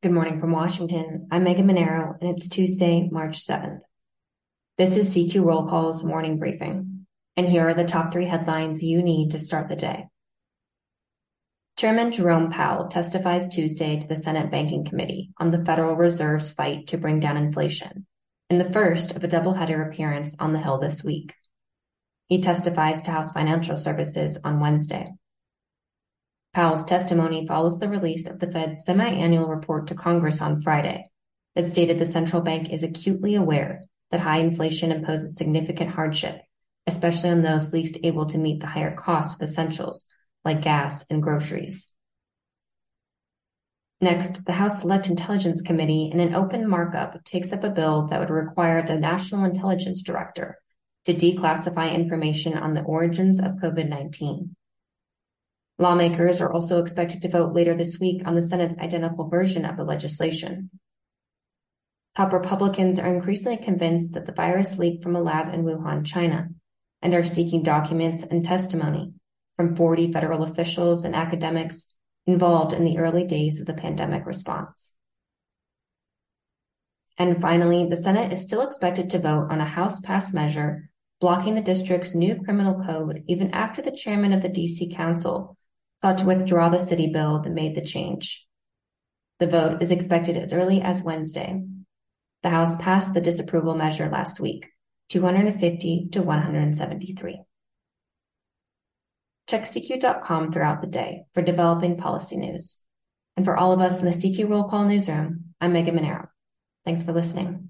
Good morning from Washington. I'm Megan Mineiro, and it's Tuesday, March 7th. This is CQ Roll Call's morning briefing, and here are the top three headlines you need to start the day. Chairman Jerome Powell testifies Tuesday to the Senate Banking Committee on the Federal Reserve's fight to bring down inflation, in the first of a doubleheader appearance on the Hill this week. He testifies to House Financial Services on Wednesday. Powell's testimony follows the release of the Fed's semi-annual report to Congress on Friday that stated the central bank is acutely aware that high inflation imposes significant hardship, especially on those least able to meet the higher cost of essentials like gas and groceries. Next, the House Select Intelligence Committee, in an open markup, takes up a bill that would require the National Intelligence Director to declassify information on the origins of COVID 19. Lawmakers are also expected to vote later this week on the Senate's identical version of the legislation. Top Republicans are increasingly convinced that the virus leaked from a lab in Wuhan, China, and are seeking documents and testimony from 40 federal officials and academics involved in the early days of the pandemic response. And finally, the Senate is still expected to vote on a House passed measure blocking the district's new criminal code even after the chairman of the DC Council sought to withdraw the city bill that made the change. The vote is expected as early as Wednesday. The House passed the disapproval measure last week, 250 to 173. Check CQ.com throughout the day for developing policy news. And for all of us in the CQ Roll Call newsroom, I'm Megan Mineiro. Thanks for listening.